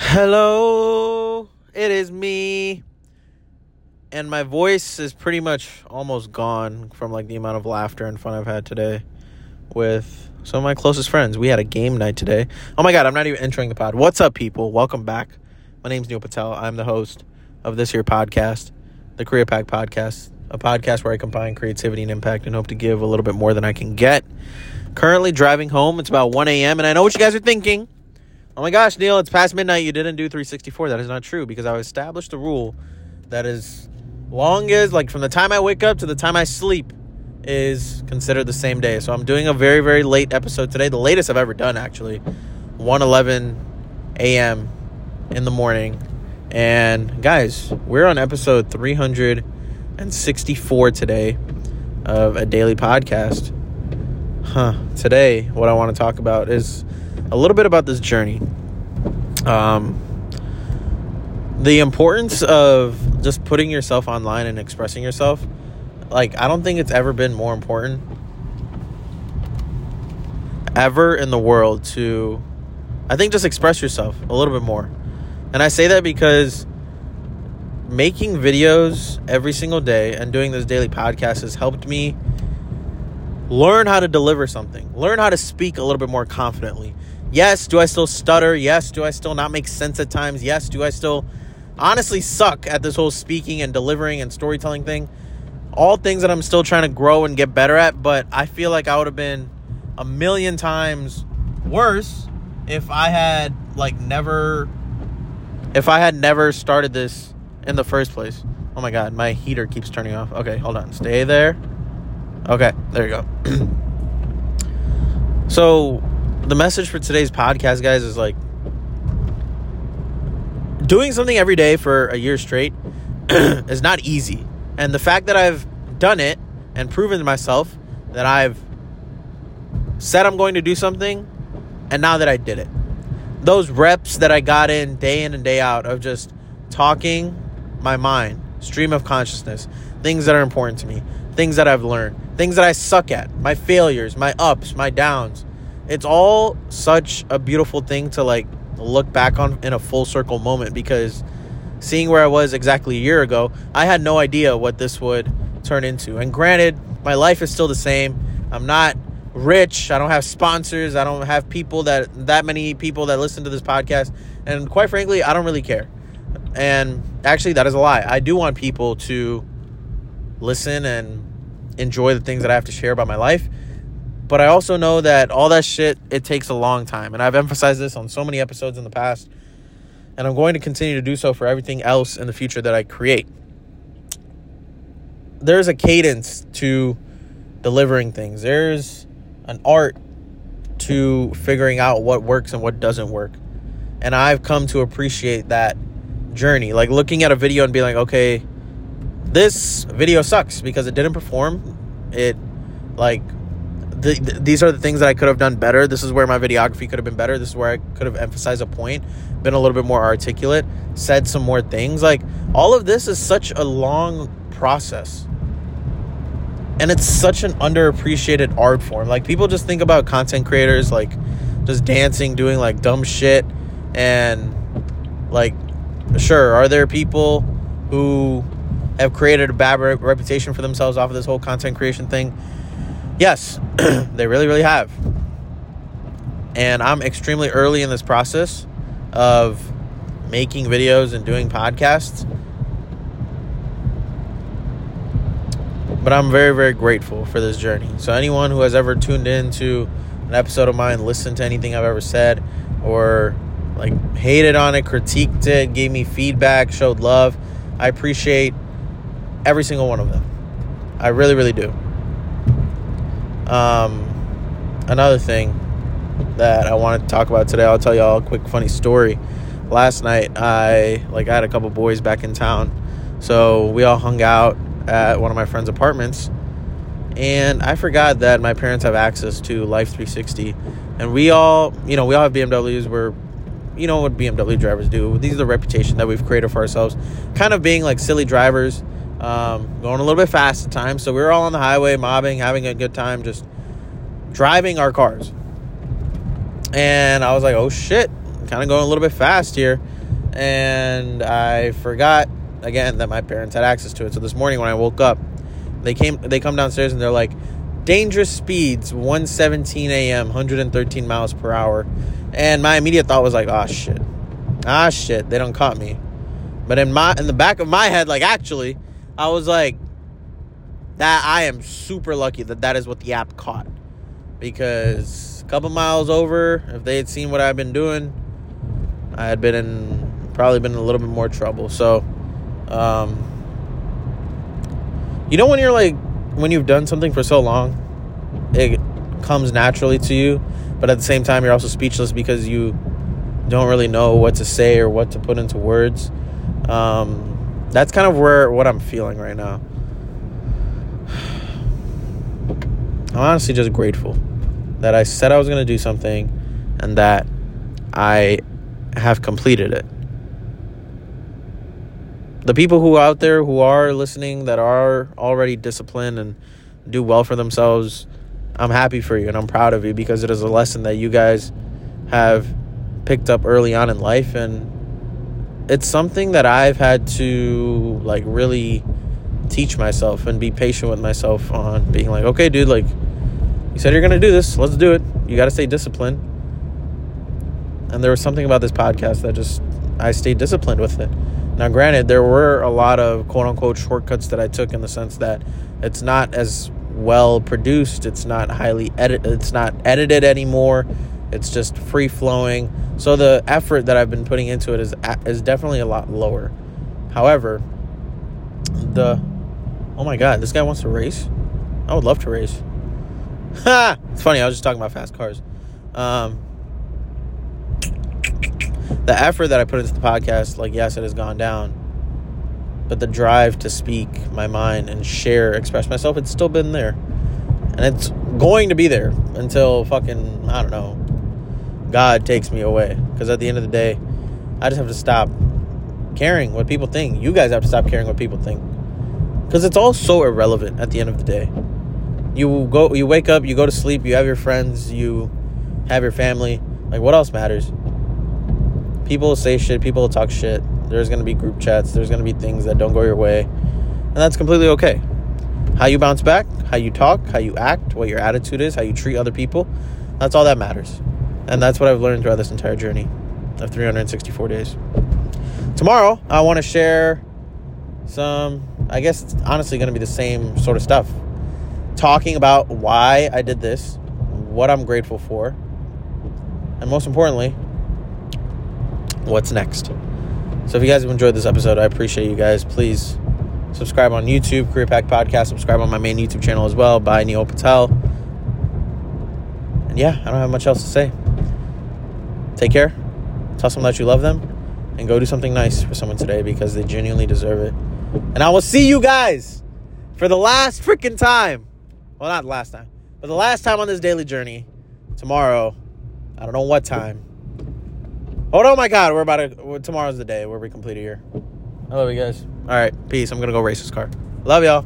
Hello, it is me. And my voice is pretty much almost gone from like the amount of laughter and fun I've had today with some of my closest friends. We had a game night today. Oh my god, I'm not even entering the pod. What's up, people? Welcome back. My name's Neil Patel. I'm the host of this here podcast, the Career Pack Podcast, a podcast where I combine creativity and impact and hope to give a little bit more than I can get. Currently driving home. It's about 1 a.m. and I know what you guys are thinking. Oh my gosh, Neil, it's past midnight. You didn't do 364. That is not true because I established a rule that is long as, like, from the time I wake up to the time I sleep is considered the same day. So I'm doing a very, very late episode today. The latest I've ever done, actually. 1:11 a.m. in the morning. And guys, we're on episode 364 today of a daily podcast. Huh. Today, what I want to talk about is a little bit about this journey. Um, the importance of just putting yourself online and expressing yourself. Like, I don't think it's ever been more important ever in the world to, I think, just express yourself a little bit more. And I say that because making videos every single day and doing this daily podcast has helped me learn how to deliver something, learn how to speak a little bit more confidently. Yes, do I still stutter? Yes, do I still not make sense at times? Yes, do I still honestly suck at this whole speaking and delivering and storytelling thing? All things that I'm still trying to grow and get better at, but I feel like I would have been a million times worse if I had like never if I had never started this in the first place. Oh my god, my heater keeps turning off. Okay, hold on. Stay there. Okay, there you go. so, the message for today's podcast, guys, is like doing something every day for a year straight is not easy. And the fact that I've done it and proven to myself that I've said I'm going to do something and now that I did it. Those reps that I got in day in and day out of just talking my mind, stream of consciousness, things that are important to me, things that I've learned, things that I suck at, my failures, my ups, my downs. It's all such a beautiful thing to like look back on in a full circle moment because seeing where I was exactly a year ago, I had no idea what this would turn into. And granted, my life is still the same. I'm not rich. I don't have sponsors. I don't have people that that many people that listen to this podcast. And quite frankly, I don't really care. And actually, that is a lie. I do want people to listen and enjoy the things that I have to share about my life. But I also know that all that shit, it takes a long time. And I've emphasized this on so many episodes in the past. And I'm going to continue to do so for everything else in the future that I create. There's a cadence to delivering things, there's an art to figuring out what works and what doesn't work. And I've come to appreciate that journey. Like looking at a video and being like, okay, this video sucks because it didn't perform. It like the, the, these are the things that I could have done better. This is where my videography could have been better. This is where I could have emphasized a point, been a little bit more articulate, said some more things. Like all of this is such a long process. And it's such an underappreciated art form. Like people just think about content creators like just dancing, doing like dumb shit and like sure, are there people who have created a bad re- reputation for themselves off of this whole content creation thing? Yes, they really, really have. And I'm extremely early in this process of making videos and doing podcasts. But I'm very, very grateful for this journey. So, anyone who has ever tuned into an episode of mine, listened to anything I've ever said, or like hated on it, critiqued it, gave me feedback, showed love, I appreciate every single one of them. I really, really do. Um, another thing that I wanted to talk about today, I'll tell y'all a quick funny story. Last night, I like I had a couple boys back in town, so we all hung out at one of my friend's apartments, and I forgot that my parents have access to Life 360, and we all, you know, we all have BMWs. We're you know what BMW drivers do. These are the reputation that we've created for ourselves, kind of being like silly drivers, um, going a little bit fast at times. So we were all on the highway, mobbing, having a good time, just driving our cars. And I was like, oh shit, kind of going a little bit fast here. And I forgot again that my parents had access to it. So this morning when I woke up, they came they come downstairs and they're like, dangerous speeds, 117 a.m., 113 miles per hour. And my immediate thought was like, oh shit. Ah shit, they don't caught me. But in my in the back of my head, like actually, I was like, that I am super lucky that that is what the app caught. Because a couple miles over, if they had seen what I've been doing, I had been in probably been in a little bit more trouble. So um you know when you're like when you've done something for so long, it comes naturally to you, but at the same time you're also speechless because you don't really know what to say or what to put into words. Um, that's kind of where what I'm feeling right now. I'm honestly just grateful that I said I was going to do something and that I have completed it. The people who out there who are listening that are already disciplined and do well for themselves, I'm happy for you and I'm proud of you because it is a lesson that you guys have picked up early on in life and it's something that I've had to like really teach myself and be patient with myself on being like, okay, dude, like you said you're gonna do this, let's do it. You gotta stay disciplined. And there was something about this podcast that just I stayed disciplined with it. Now, granted, there were a lot of quote unquote shortcuts that I took in the sense that it's not as well produced, it's not highly edit, it's not edited anymore. It's just free flowing. So the effort that I've been putting into it is is definitely a lot lower. However, the oh my god, this guy wants to race. I would love to race. Ha! It's funny. I was just talking about fast cars. Um, the effort that I put into the podcast, like yes, it has gone down, but the drive to speak my mind and share, express myself, it's still been there, and it's going to be there until fucking I don't know God takes me away. Because at the end of the day, I just have to stop caring what people think. You guys have to stop caring what people think. Because it's all so irrelevant at the end of the day. You go, you wake up, you go to sleep, you have your friends, you have your family. Like, what else matters? People say shit, people talk shit. There's gonna be group chats, there's gonna be things that don't go your way. And that's completely okay. How you bounce back, how you talk, how you act, what your attitude is, how you treat other people, that's all that matters. And that's what I've learned throughout this entire journey of 364 days. Tomorrow, I want to share some, I guess it's honestly going to be the same sort of stuff. Talking about why I did this, what I'm grateful for, and most importantly, what's next. So if you guys have enjoyed this episode, I appreciate you guys. Please subscribe on YouTube, Career Pack Podcast. Subscribe on my main YouTube channel as well by Neil Patel. And yeah, I don't have much else to say. Take care. Tell someone that you love them. And go do something nice for someone today because they genuinely deserve it. And I will see you guys for the last freaking time. Well, not the last time, but the last time on this daily journey tomorrow. I don't know what time. Oh, oh my God, we're about to. Tomorrow's the day where we complete a year. I love you guys. All right, peace. I'm gonna go race this car. Love y'all.